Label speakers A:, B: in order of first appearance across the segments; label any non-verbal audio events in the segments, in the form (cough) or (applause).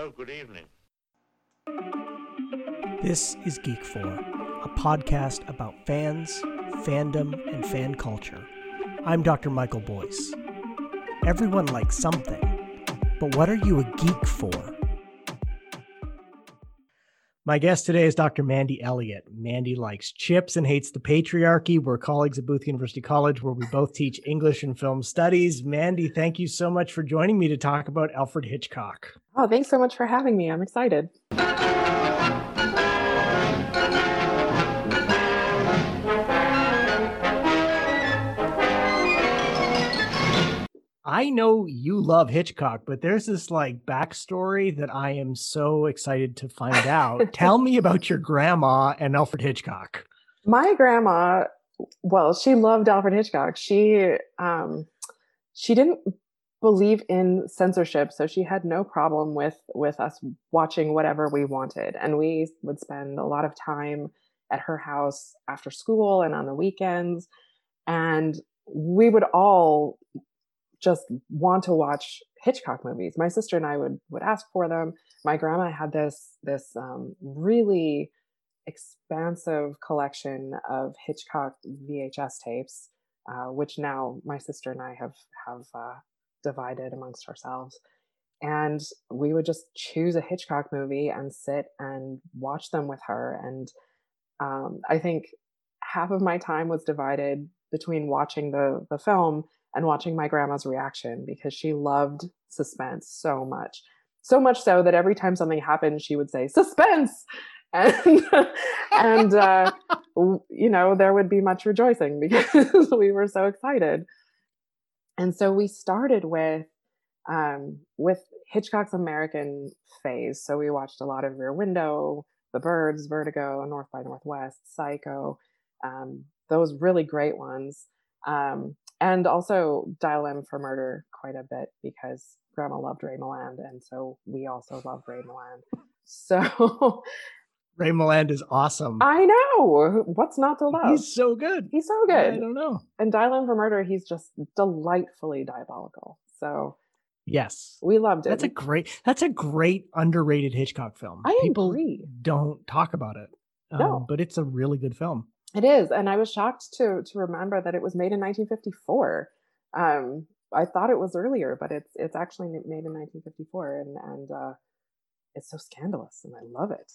A: Oh, good evening.
B: This is Geek For, a podcast about fans, fandom, and fan culture. I'm Dr. Michael Boyce. Everyone likes something, but what are you a geek for? My guest today is Dr. Mandy Elliott. Mandy likes chips and hates the patriarchy. We're colleagues at Booth University College, where we both teach English and film studies. Mandy, thank you so much for joining me to talk about Alfred Hitchcock.
C: Oh, thanks so much for having me. I'm excited.
B: I know you love Hitchcock, but there's this like backstory that I am so excited to find out. (laughs) Tell me about your grandma and Alfred Hitchcock.
C: My grandma, well, she loved Alfred Hitchcock. She um she didn't believe in censorship, so she had no problem with with us watching whatever we wanted. And we would spend a lot of time at her house after school and on the weekends. And we would all just want to watch Hitchcock movies. My sister and I would would ask for them. My grandma had this this um, really expansive collection of Hitchcock VHS tapes, uh, which now my sister and I have have uh, divided amongst ourselves. And we would just choose a Hitchcock movie and sit and watch them with her. And um, I think half of my time was divided between watching the the film and watching my grandma's reaction because she loved suspense so much. So much so that every time something happened, she would say, suspense. (laughs) And, and uh, (laughs) you know, there would be much rejoicing because (laughs) we were so excited. And so we started with um, with Hitchcock's American phase. So we watched a lot of Rear Window, The Birds, Vertigo, North by Northwest, Psycho, um, those really great ones. Um, and also Dial M for Murder quite a bit because Grandma loved Ray Milland, and so we also love Ray Milland. (laughs) So
B: Ray Milland is awesome.
C: I know what's not to love.
B: He's so good.
C: He's so good.
B: I don't know.
C: And Dial M for Murder, he's just delightfully diabolical. So
B: yes,
C: we loved it.
B: That's a great. That's a great underrated Hitchcock film.
C: I
B: People
C: agree.
B: don't talk about it. Um,
C: No.
B: but it's a really good film.
C: It is, and I was shocked to to remember that it was made in 1954. Um, I thought it was earlier, but it's it's actually made in 1954, and and uh, it's so scandalous, and I love it.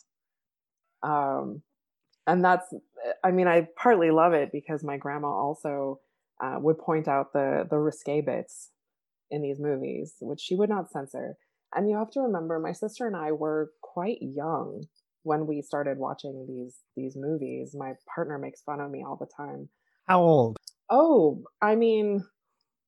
C: Um, and that's, I mean, I partly love it because my grandma also uh, would point out the the risque bits in these movies, which she would not censor. And you have to remember, my sister and I were quite young when we started watching these these movies. My partner makes fun of me all the time.
B: How old?
C: Oh, I mean,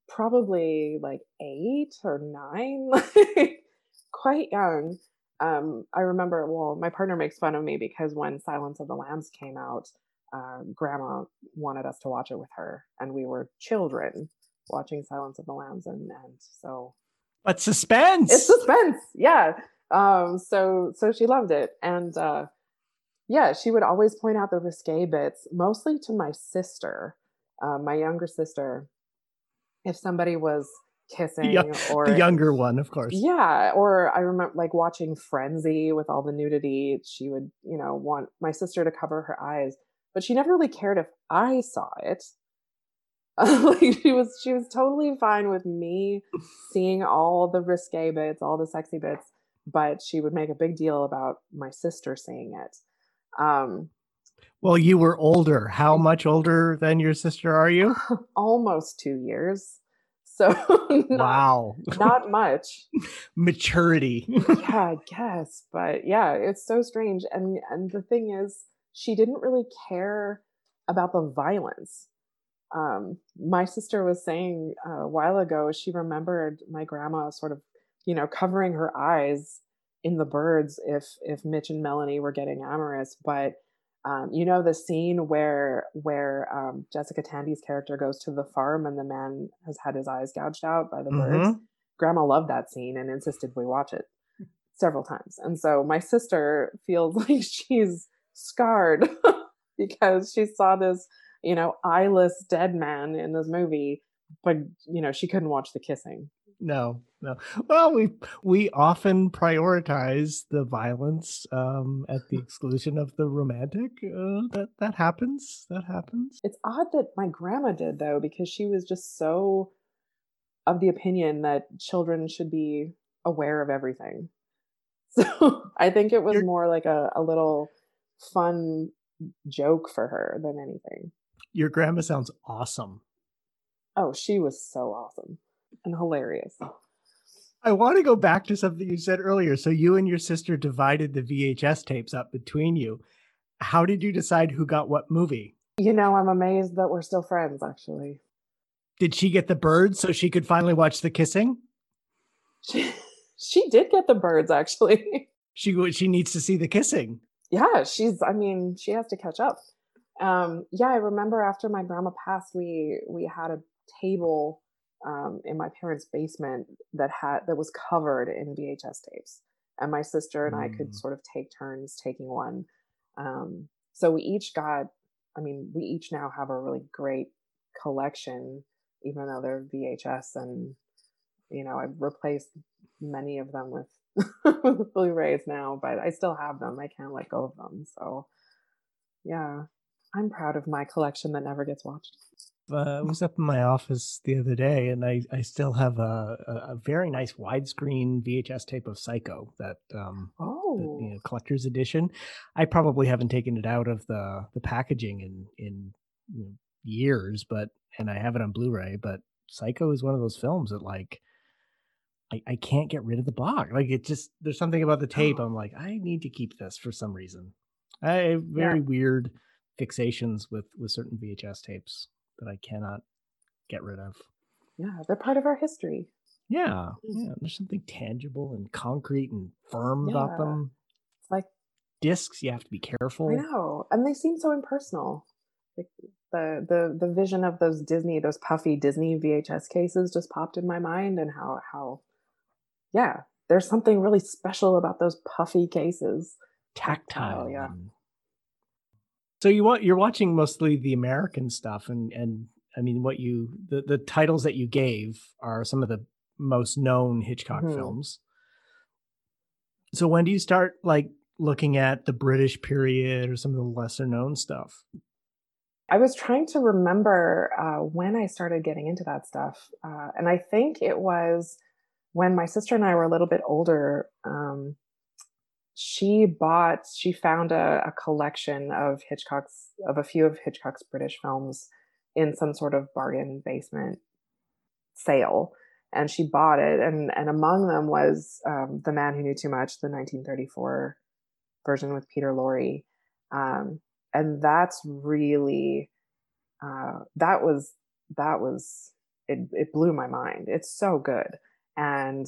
C: probably like eight or nine, (laughs) quite young. Um, I remember. Well, my partner makes fun of me because when Silence of the Lambs came out, uh, Grandma wanted us to watch it with her, and we were children watching Silence of the Lambs, and and so
B: But suspense.
C: it's suspense yeah um so so she loved it and uh yeah she would always point out the risque bits mostly to my sister uh, my younger sister if somebody was kissing or
B: the younger one, of course.
C: yeah or i remember like watching frenzy with all the nudity she would you know want my sister to cover her eyes but she never really cared if i saw it (laughs) like she was she was totally fine with me seeing all the risque bits all the sexy bits but she would make a big deal about my sister seeing it um
B: Well, you were older. How much older than your sister are you? (laughs)
C: almost two years so (laughs) not,
B: wow.
C: not much (laughs)
B: Maturity. (laughs)
C: yeah, I guess. But yeah, it's so strange. And and the thing is, she didn't really care about the violence. Um, my sister was saying uh, a while ago she remembered my grandma sort of, you know, covering her eyes in the birds if if Mitch and Melanie were getting amorous. But um, you know the scene where where um, Jessica Tandy's character goes to the farm and the man has had his eyes gouged out by the birds.
B: Mhm.
C: Grandma loved that scene and insisted we watch it several times. And so my sister feels (laughs) like she's scarred (laughs) because she saw this, you know, eyeless dead man in this movie, but you know, she couldn't watch the kissing.
B: No, no. Well, we we often prioritize the violence um, at the (laughs) exclusion of the romantic. Uh, that that happens. That happens.
C: It's odd that my grandma did though, because she was just so of the opinion that children should be aware of everything. (laughs) So I think it was You're... more like a, a little fun joke for her than anything.
B: Your grandma sounds awesome.
C: Oh, she was so awesome and hilarious.
B: I want to go back to something you said earlier. So you and your sister divided the VHS tapes up between you. How did you decide who got what movie?
C: You know, I'm amazed that we're still friends actually.
B: Did she get the birds so she could finally watch the kissing?
C: She, she did get the birds actually.
B: She she needs to see the kissing.
C: Yeah, she's I mean, she has to catch up. Um yeah, I remember after my grandma passed we we had a table um, in my parents' basement that had that was covered in VHS tapes, and my sister and mm. I could mm. sort of take turns taking one. Um, so we each got, I mean, we each now have a really great collection, even though they're VHS, and you know, I've replaced many of them with (laughs) with Blu-rays now, but I still have them. I can't let go of them. So, yeah, I'm proud of my collection that never gets watched
B: uh, I was up in my office the other day, and I, I still have a, a, a very nice widescreen VHS tape of Psycho that um
C: oh
B: the, you know, collector's edition. I probably haven't taken it out of the the packaging in in you know, years, but and I have it on Blu-ray. But Psycho is one of those films that like I, I can't get rid of the box. Like it just there's something about the tape. I'm like I need to keep this for some reason. I have very yeah. weird fixations with with certain VHS tapes that I cannot get rid of.
C: Yeah, they're part of our history.
B: Yeah, mm-hmm. yeah. There's something tangible and concrete and firm yeah. about them.
C: It's like
B: discs. You have to be careful.
C: I know, and they seem so impersonal. Like the the the vision of those Disney, those puffy Disney VHS cases, just popped in my mind, and how how, yeah, there's something really special about those puffy cases.
B: Tactile, oh, yeah. So you want you're watching mostly the American stuff, and and I mean, what you the the titles that you gave are some of the most known Hitchcock mm-hmm. films. So when do you start like looking at the British period or some of the lesser known stuff?
C: I was trying to remember uh, when I started getting into that stuff, uh, and I think it was when my sister and I were a little bit older. Um, she bought she found a, a, collection of hitchcock's of a few of hitchcock's british films in some sort of bargain basement sale. And she bought it and and among them was um, the man who knew too much the 1934 version with peter lorre. Um, and that's really uh, that was that was it, it blew my mind. It's so good. And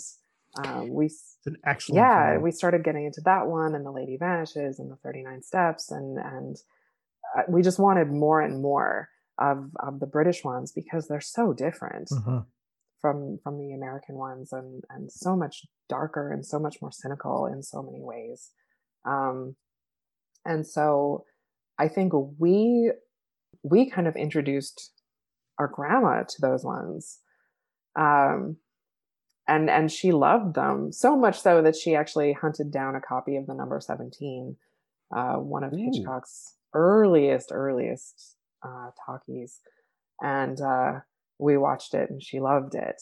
C: um, we it's
B: an excellent
C: yeah film. we started getting into that one and the lady vanishes and the 39 steps and and uh, we just wanted more and more of of the british ones because they're so different mm-hmm. from from the american ones and and so much darker and so much more cynical in so many ways um and so i think we we kind of introduced our grandma to those ones um and and she loved them so much so that she actually hunted down a copy of the number 17 uh, one of Ooh. hitchcock's earliest earliest uh, talkies. And uh, we watched it and she loved it.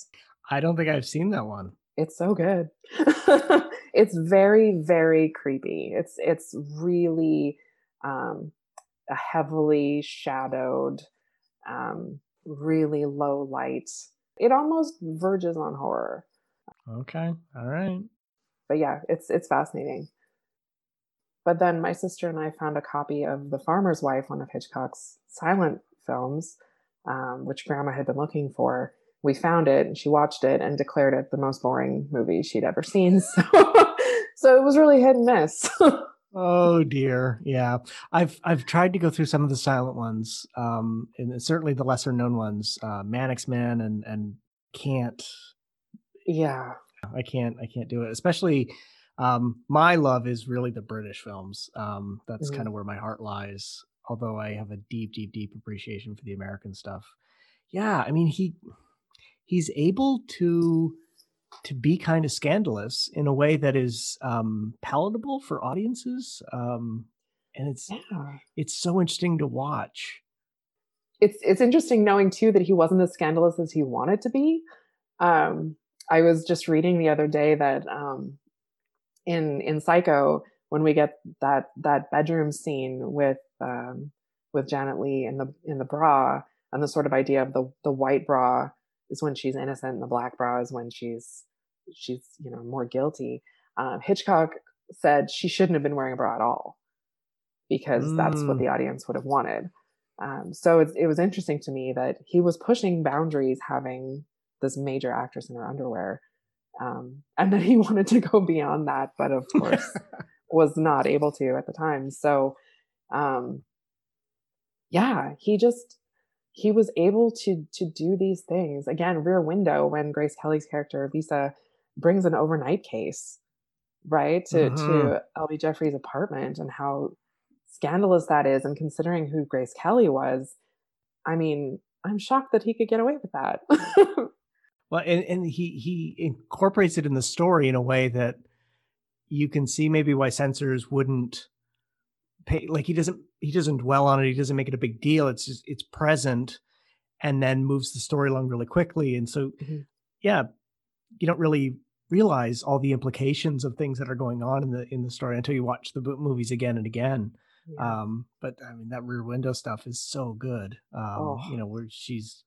B: I don't think i've seen that one.
C: It's so good. (laughs) It's very very creepy. It's it's really um, a heavily shadowed um, really low light. It almost verges on horror
B: Okay. All right.
C: But yeah, it's it's fascinating. But then my sister and I found a copy of The Farmer's Wife, one of Hitchcock's silent films, um, which Grandma had been looking for. We found it and she watched it and declared it the most boring movie she'd ever seen. (laughs) So, so it was really hit and miss. (laughs)
B: oh dear, yeah. I've I've tried to go through some of the silent ones, um, and certainly the lesser known ones, uh, Manxman and and can't
C: yeah
B: i can't i can't do it especially um my love is really the british films um that's mm-hmm. kind of where my heart lies although i have a deep deep deep appreciation for the american stuff yeah i mean he he's able to to be kind of scandalous in a way that is um, palatable for audiences. Um, and it's yeah. it's so interesting to watch.
C: It's it's interesting knowing too that he wasn't as scandalous as he wanted to be. Um, I was just reading the other day that um, in in Psycho, when we get that that bedroom scene with um, with Janet Leigh in the in the bra and the sort of idea of the the white bra is when she's innocent and the black bra is when she's she's you know more guilty. Um, Hitchcock said she shouldn't have been wearing a bra at all because mm. that's what mm. the audience would have wanted. Um, so it, it was interesting to me that he was pushing boundaries having this major actress in her underwear um, and then he (laughs) wanted to go beyond that but of course (laughs) was not able to at the time. So um, yeah he just he was able to to do these things. Again rear window when grace kelly's character lisa brings an overnight case right to mm-hmm. to lb jefferies apartment and how scandalous that is. And considering who grace kelly was i mean i'm shocked that he could get away with that (laughs)
B: Well, and, and he he incorporates it in the story in a way that you can see maybe why censors wouldn't pay like he doesn't he doesn't dwell on it, he doesn't make it a big deal. It's just it's present and then moves the story along really quickly. And so mm-hmm. yeah, you don't really realize all the implications of things that are going on in the in the story until you watch the movies again and again. Yeah. Um, but I mean that rear window stuff is so good. Um, oh. you know, where she's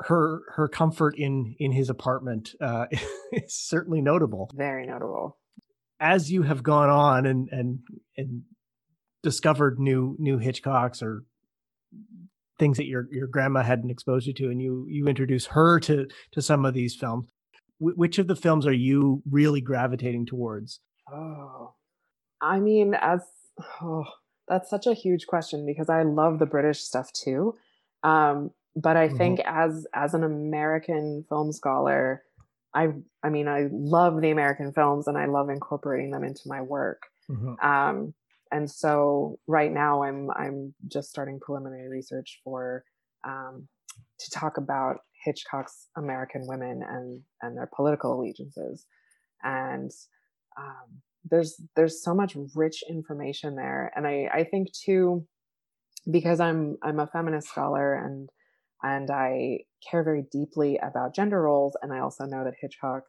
B: her her comfort in in his apartment uh, (laughs) is certainly notable.
C: Very notable.
B: As you have gone on and and and discovered new new Hitchcocks or things that your your grandma hadn't exposed you to, and you you introduce her to to some of these films. W- which of the films are you really gravitating towards?
C: Oh, I mean, as oh, that's such a huge question because I love the British stuff too. Um, but i mm-hmm. think as as an american film scholar i i mean i love the american films and i love incorporating them into my work mm-hmm. um and so right now i'm i'm just starting preliminary research for um to talk about hitchcock's american women and and their political allegiances and um there's there's so much rich information there and i i think too because i'm i'm a feminist scholar and and I care very deeply about gender roles. And I also know that Hitchcock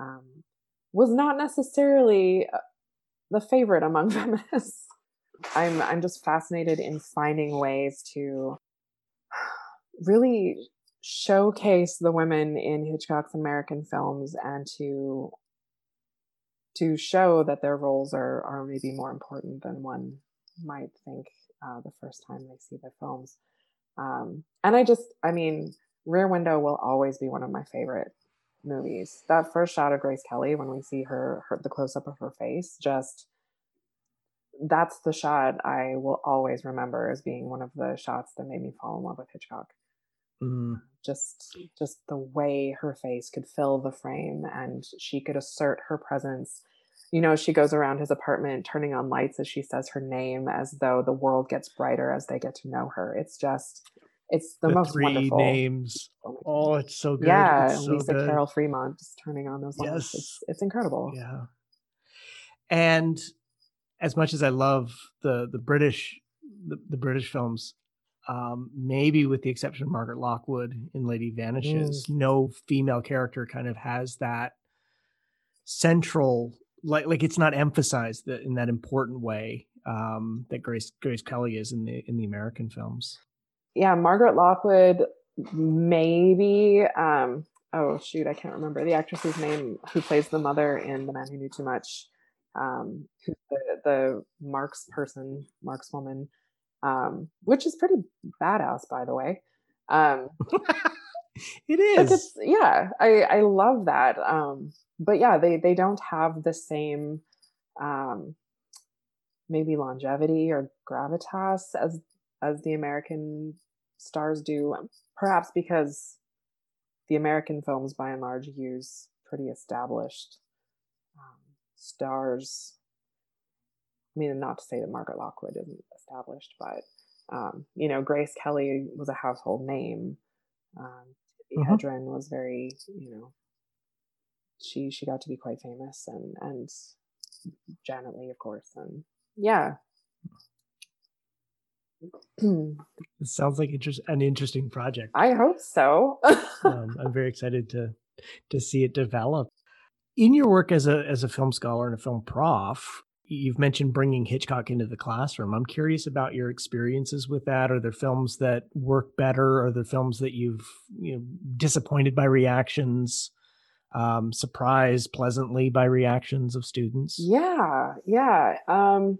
C: um, was not necessarily uh, the favorite among (laughs) feminists. I'm I'm just fascinated in finding ways to (sighs) really showcase the women in Hitchcock's American films and to to show that their roles are are maybe more important than one might think uh, the first time they see their films. Um, and I just, I mean, Rear Window will always be one of my favorite movies. That first shot of Grace Kelly when we see her, her the close up of her face, just that's the shot I will always remember as being one of the shots that made me fall in love with Hitchcock. Mm. Just just the way her face could fill the frame and she could assert her presence you know, she goes around his apartment turning on lights as she says her name as though the world gets brighter as they get to know her. It's just it's the, the most three wonderful
B: names. Oh, it's so good.
C: Yeah,
B: so
C: Lisa good. Carol Fremont just turning on those lights. Yes. It's, it's incredible.
B: Yeah. And as much as I love the the British the, the British films, um, maybe with the exception of Margaret Lockwood in Lady Vanishes, mm. no female character kind of has that central like like it's not emphasized that in that important way um, that Grace Grace Kelly is in the in the American films.
C: Yeah, Margaret Lockwood, maybe. Um, oh shoot, I can't remember the actress's name who plays the mother in The Man Who Knew Too Much. Um, who's the, the marksperson, Marx woman, um, which is pretty badass, by the way. Um, (laughs)
B: it is.
C: yeah, I I love that. Um, but yeah, they they don't have the same um, maybe longevity or gravitas as as the American stars do. Um, perhaps because the American films, by and large, use pretty established um, stars. I mean, not to say that Margaret Lockwood isn't established, but um, you know, Grace Kelly was a household name. Um, mm-hmm. Hedren was very, you know, she she got to be quite famous and and Janet Leigh, of course, and yeah.
B: it sounds like just an interesting project.
C: I hope so. (laughs)
B: um, I'm very excited to to see it develop. In your work as a as a film scholar and a film prof, you've mentioned bringing Hitchcock into the classroom. I'm curious about your experiences with that. Are there films that work better? Are there films that you've you know, disappointed by reactions? Um, surprised pleasantly by reactions of students?
C: Yeah, yeah. Um,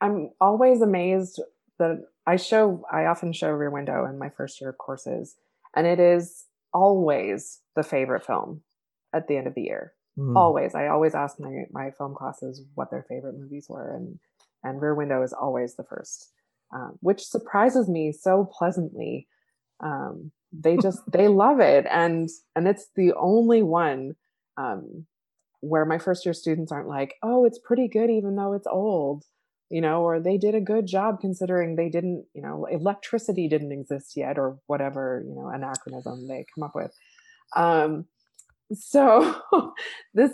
C: I'm always amazed that I show, I often show Rear Window in my first year courses, and it is always the favorite film at the end of the year. Mm. Always. I always ask my, my film classes what their favorite movies were, and, and Rear Window is always the first, um, which surprises me so pleasantly. Um, they just they love it. And and it's the only one um, where my first year students aren't like oh it's pretty good even though it's old you know or they did a good job considering they didn't you know electricity didn't exist yet or whatever you know anachronism they come up with. Um so (laughs) this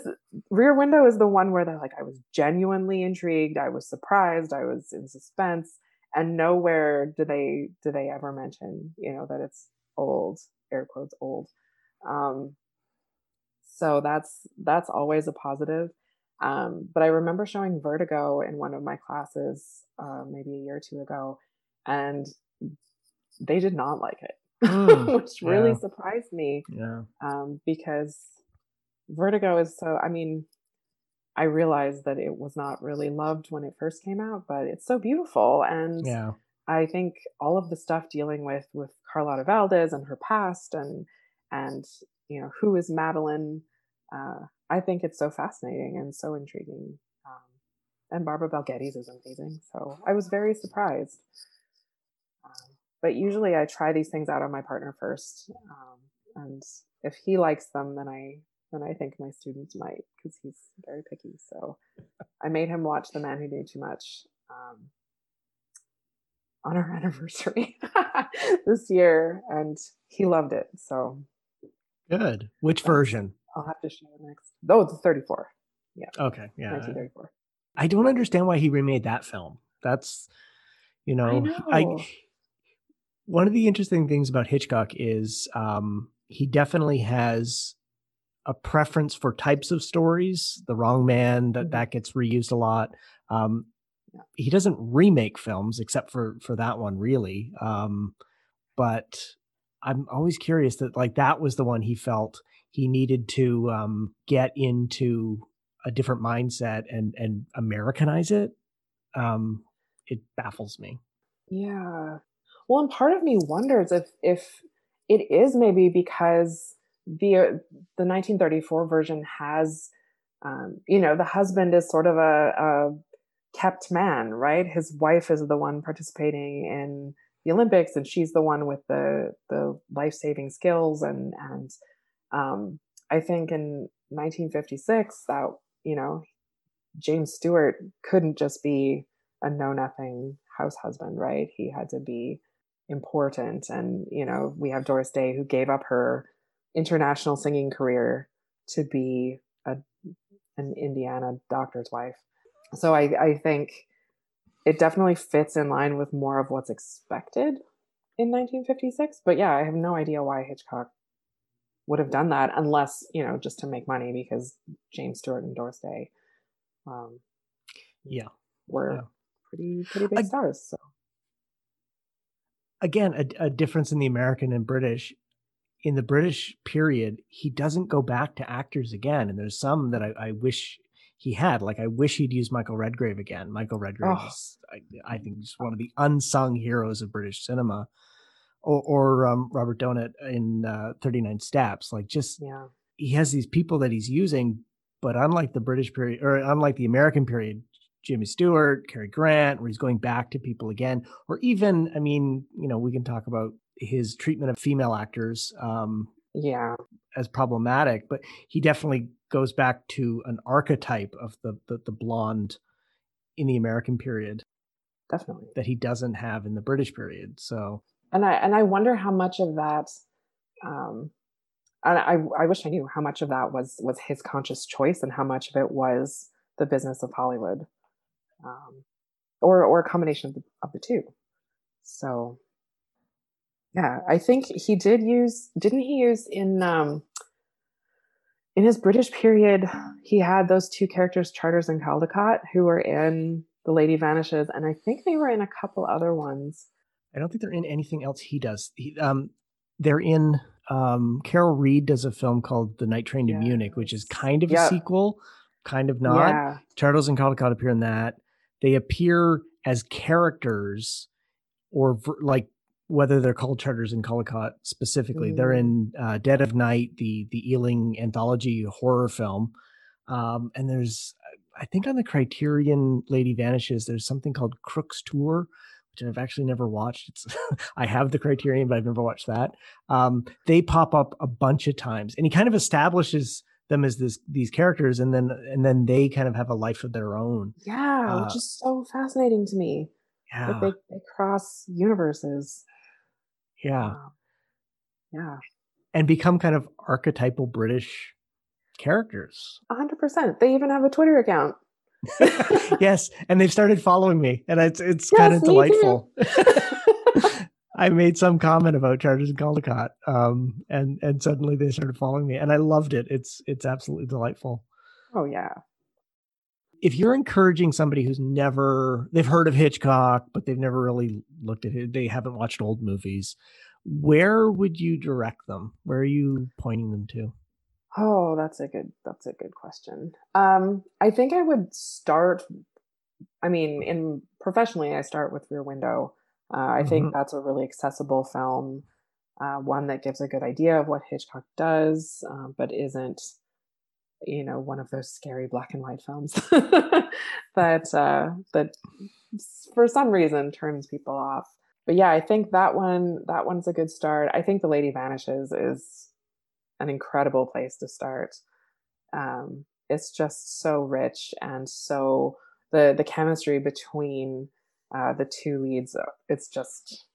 C: rear window is the one where they're like i was genuinely intrigued. I was surprised. I was in suspense. And nowhere do they do they ever mention you know that it's old air quotes old. Um, so that's that's always a positive. Um, but i remember showing vertigo in one of my classes uh, maybe a year or two ago and they did not like it mm, (laughs) which really yeah. surprised me
B: yeah.
C: um, because vertigo is so i mean i realized that it was not really loved when it first came out but it's so beautiful and
B: yeah
C: I think all of the stuff dealing with with Carlotta Valdez and her past and and you know who is Madeleine, uh, I think it's so fascinating and so intriguing. Um, and Barbara Bel Geddes is amazing, so I was very surprised. Um, but usually I try these things out on my partner first, um, and if he likes them, then I then I think my students might because he's very picky. So I made him watch The Man Who Knew Too Much. On our (laughs) anniversary (laughs) this year, and he loved it. So
B: good. Which version?
C: I'll have to show next. Oh, it's 34. Yeah.
B: Okay. Yeah.
C: 1934.
B: I don't understand why he remade that film. That's, you know, I, know. I one of the interesting things about Hitchcock is um, he definitely has a preference for types of stories. The Wrong Man that mm-hmm. that gets reused a lot. Um, he doesn't remake films except for for that one really. Um but i'm always curious that like that was the one he felt he needed to um get into a different mindset and and americanize it. Um it baffles me.
C: Yeah. Well and part of me wonders if if it is maybe because the the 1934 version has um, you know the husband is sort of a kept man, right? His wife is the one participating in the Olympics, and she's the one with the the life saving skills. And and um, I think in 1956, that you know, James Stewart couldn't just be a know nothing house husband, right? He had to be important. And you know, we have Doris Day who gave up her international singing career to be a an Indiana doctor's wife so I, I think it definitely fits in line with more of what's expected in 1956. But yeah, I have no idea why Hitchcock would have done that unless, you know, just to make money because James Stewart and Doris Day um,
B: yeah.
C: were
B: yeah.
C: pretty pretty big I, stars. So
B: again, a, a difference in the American and British. In the British period, he doesn't go back to actors again, and there's some that I, I wish he had. Like I wish he'd use Michael Redgrave again. Michael Redgrave oh. is, I, I, think, just one of the unsung heroes of British cinema. Or, or um, Robert Donat in uh, 39 Steps. Like just
C: yeah.
B: he has these people that he's using, but unlike the British period or unlike the American period, Jimmy Stewart, Cary Grant, where he's going back to people again, or even, I mean, you know, we can talk about his treatment of female actors. Um,
C: yeah,
B: as problematic, but he definitely goes back to an archetype of the, the, the blonde in the American period.
C: Definitely.
B: That he doesn't have in the British period. So
C: and I and I wonder how much of that um and I, I wish I knew how much of that was was his conscious choice and how much of it was the business of Hollywood, um, or or a combination of the, of the two. So, yeah, I think he did use. Didn't he use in um, in his British period? He had those two characters, Charters and Caldecott, who were in The Lady Vanishes, and I think they were in a couple other ones.
B: I don't think they're in anything else he does. He, um, they're in um, Carol Reed does a film called The Night Train to. Munich, which is kind of yep. a sequel, kind of not. Yeah. Charters and Caldecott appear in that. They appear as characters, or like whether they're called Charters in Caldecott specifically. Mm. They're in uh, Dead of Night, the the Ealing anthology horror film. Um, and there's, I think, on the Criterion Lady Vanishes, there's something called Crook's Tour, which I've actually never watched. It's (laughs) I have the Criterion, but I've never watched that. Um, they pop up a bunch of times, and he kind of establishes them as this these characters, and then and then they kind of have a life of their own.
C: Yeah, uh, which is so fascinating to me. Yeah, that they, they cross universes.
B: Yeah, um,
C: yeah,
B: and become kind of archetypal British characters.
C: A hundred percent. They even have a Twitter account. (laughs)
B: yes, and they've started following me, and it's it's yes, kind of delightful. (laughs) (laughs) I made some comment about Charters and Caldecott, um, and and suddenly they started following me, and I loved it. It's it's absolutely delightful.
C: Oh yeah.
B: If you're encouraging somebody who's never they've heard of Hitchcock, but they've never really looked at it, they haven't watched old movies, where would you direct them? Where are you pointing them to?
C: Oh, that's a good that's a good question. Um, I think I would start. I mean, in professionally, I start with Rear Window. Uh, I mm-hmm. think that's a really accessible film, uh, one that gives a good idea of what Hitchcock does, uh, but isn't, you know, one of those scary black and white films (laughs) that uh, that for some reason turns people off. But yeah, I think that one that one's a good start. I think The Lady Vanishes is an incredible place to start. Um, it's just so rich and so the the chemistry between uh, the two leads uh, it's just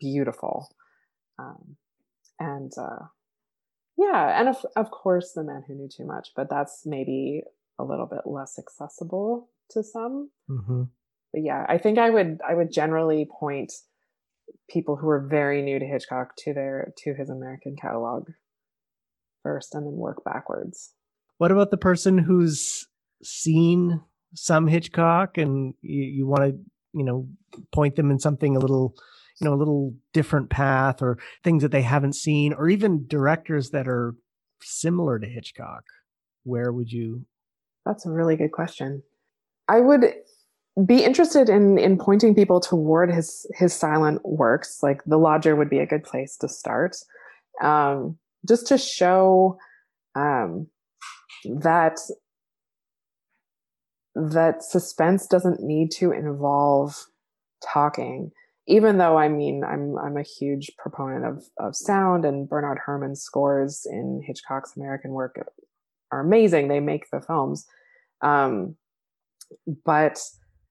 C: beautiful um, and uh, yeah and of, of course the man who knew too much but that's maybe a little bit less accessible to some mm-hmm. but yeah i think i would i would generally point people who are very new to Hitchcock to their to his American catalog first and then work backwards.
B: What about the person who's seen some Hitchcock and you, you want to, you know, point them in something a little, you know, a little different path or things that they haven't seen or even directors that are similar to Hitchcock? Where would you
C: That's a really good question. I would be interested in in pointing people toward his his silent works like the lodger would be a good place to start um, just to show um, that that suspense doesn't need to involve talking even though i mean i'm i'm a huge proponent of of sound and bernard herrmann's scores in hitchcock's american work are amazing. They make the films. Um, but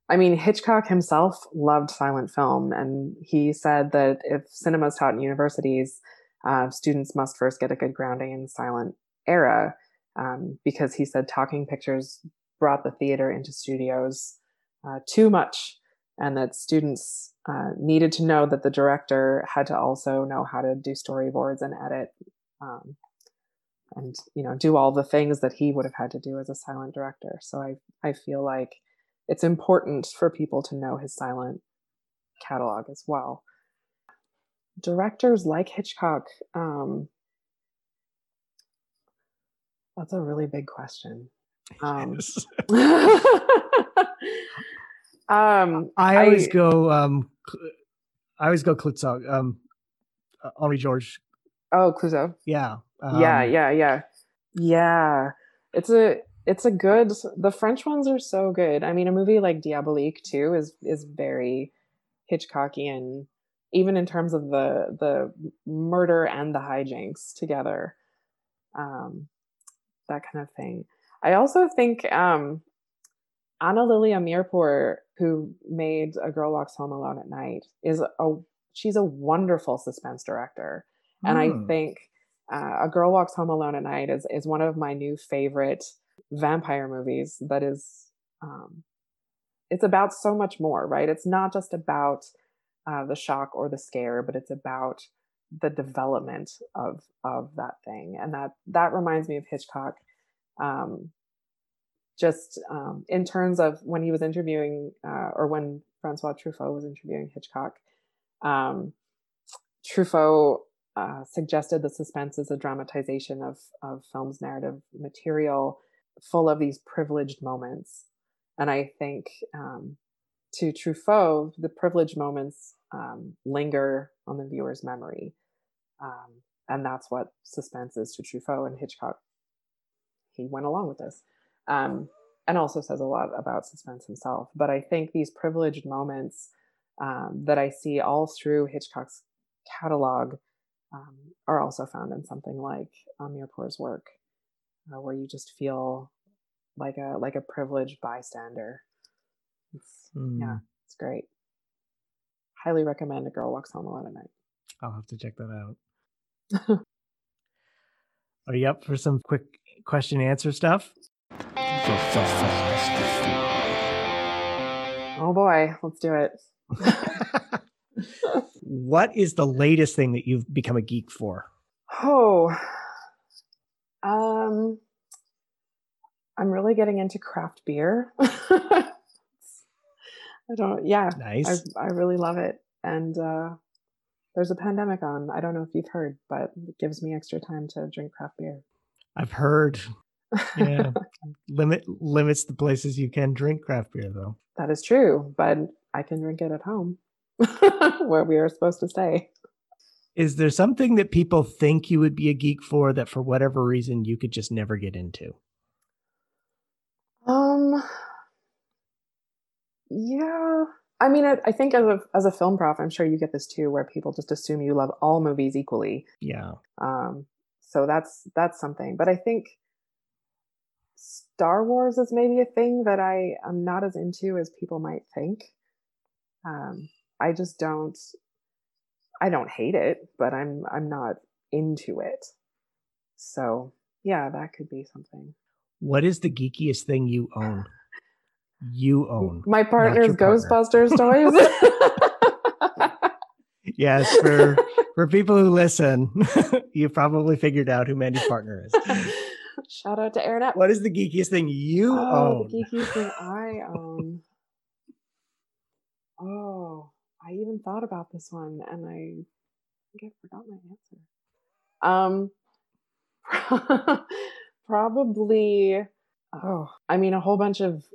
C: I mean, Hitchcock himself loved silent film, and he said that if cinema is taught in universities, uh, students must first get a good grounding in silent era, um, because he said talking pictures brought the theater into studios uh, too much, and that students uh, needed to know that the director had to also know how to do storyboards and edit. Um, and you know do all the things that he would have had to do as a silent director so i i feel like it's important for people to know his silent catalog as well. Directors like Hitchcock, um, that's a really big question. (laughs) Um, yes. (laughs) (laughs)
B: um, I always I, go. Um, I always go Clouzot. Um, Henri Georges.
C: Oh, Clouzot.
B: Yeah.
C: yeah, um, yeah, yeah, yeah. It's a it's a good the french ones are so good i mean a movie like diabolique too is is very hitchcockian even in terms of the the murder and the hijinks together um that kind of thing i also think um ana lily amirpour who made a girl walks home alone at night is a she's a wonderful suspense director and mm. i hmm. think uh, A Girl Walks Home Alone at Night is is one of my new favorite vampire movies. That is, um, it's about so much more, right? It's not just about uh, the shock or the scare, but it's about the development of of that thing, and that that reminds me of Hitchcock. Um, just um, in terms of when he was interviewing, uh, or when Francois Truffaut was interviewing Hitchcock, um, Truffaut uh, suggested the suspense is a dramatization of of film's narrative material, full of these privileged moments, and I think um, to Truffaut, the privileged moments um, linger on the viewer's memory, um, and that's what suspense is to Truffaut and Hitchcock. He went along with this. Um, and also says a lot about suspense himself. But I think these privileged moments um, that I see all through Hitchcock's catalog um, are also found in something like Amirpour's work, uh, where you just feel like a like a privileged bystander. It's, mm. Yeah, it's great. Highly recommend A Girl Walks Home Alone at Night.
B: I'll have to check that out. (laughs) are you up for some quick question answer stuff?
C: Oh boy, let's do it. (laughs)
B: what is the latest thing that you've become a geek for?
C: Oh, um, I'm really getting into craft beer. (laughs) I don't, yeah,
B: nice.
C: I, I really love it. And uh, there's a pandemic on. I don't know if you've heard, but it gives me extra time to drink craft beer.
B: I've heard yeah. (laughs) Limit limits the places you can drink craft beer though.
C: That is true, but I can drink it at home (laughs) where we are supposed to stay.
B: Is there something that people think you would be a geek for that for whatever reason you could just never get into?
C: Um yeah. I mean, I, I think as a as a film prof, I'm sure you get this too, where people just assume you love all movies equally.
B: Yeah.
C: Um. So that's that's something. But I think Star Wars is maybe a thing that I am not as into as people might think. Um, I just don't. I don't hate it, but I'm I'm not into it. So yeah, that could be something.
B: What is the geekiest thing you own? You own
C: my partner's Ghostbusters toys. (laughs)
B: yes, for for people who listen, (laughs) you probably figured out who Mandy's partner is. (laughs)
C: Shout out to Aaron.
B: What is the geekiest thing you
C: oh,
B: own?
C: The geekiest thing (laughs) I own. Oh, I even thought about this one and I think I forgot my answer. Um, (laughs) probably. Oh, I mean, a whole bunch of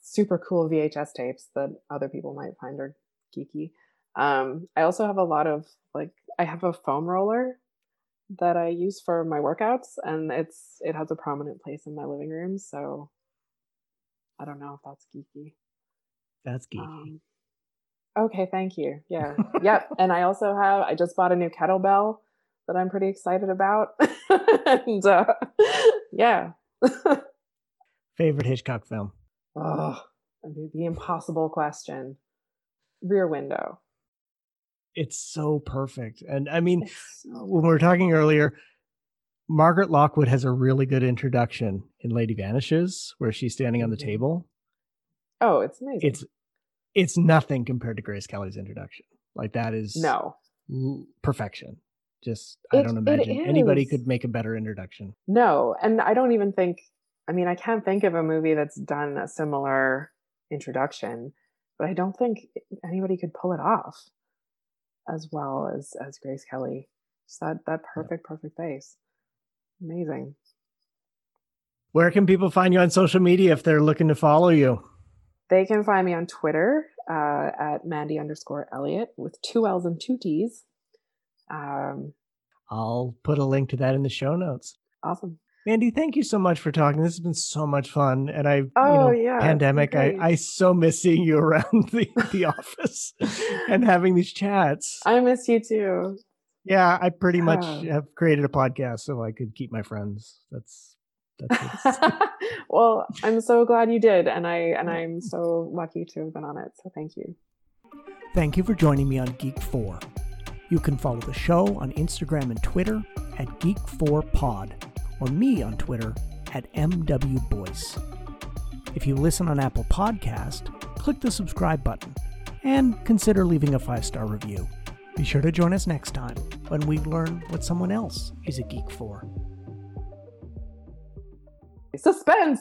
C: super cool VHS tapes that other people might find are geeky. Um, I also have a lot of like I have a foam roller that I use for my workouts, and it's it has a prominent place in my living room. So I don't know if that's geeky.
B: That's geeky. Um,
C: okay, thank you. Yeah, (laughs) yep. And I also have I just bought a new kettlebell that I'm pretty excited about, (laughs) and uh, yeah. (laughs)
B: Favorite Hitchcock film?
C: Oh, the impossible question. Rear Window
B: it's so perfect. And I mean, so when we were talking earlier, Margaret Lockwood has a really good introduction in Lady Vanishes, where she's standing on the mm-hmm. table.
C: Oh, it's amazing.
B: It's it's nothing compared to Grace Kelly's introduction. Like that is
C: no
B: perfection. Just it, I don't imagine anybody could make a better introduction.
C: No, and I don't even think. I mean, I can't think of a movie that's done a similar introduction, but I don't think anybody could pull it off as well as as Grace Kelly. Just that that perfect, perfect face. Amazing.
B: Where can people find you on social media if they're looking to follow you?
C: They can find me on Twitter uh, at Mandy underscore Elliott with two L's and two T's. Um,
B: I'll put a link to that in the show notes.
C: Awesome.
B: Mandy, thank you so much for talking. This has been so much fun. And I,
C: oh,
B: you know,
C: yeah,
B: pandemic, I, I so miss seeing you (laughs) around the, the office and having these chats.
C: I miss you too.
B: Yeah, I pretty much have created a podcast so I could keep my friends. That's that's (laughs)
C: well, I'm so glad you did, and I and I'm so lucky to have been on it. So thank you.
B: Thank you for joining me on Geek Four. You can follow the show on Instagram and Twitter at Geek4Pod or me on Twitter at MWBoyce. If you listen on Apple Podcast, click the subscribe button and consider leaving a five-star review. Be sure to join us next time when we learn what someone else is a geek for.
C: Suspense!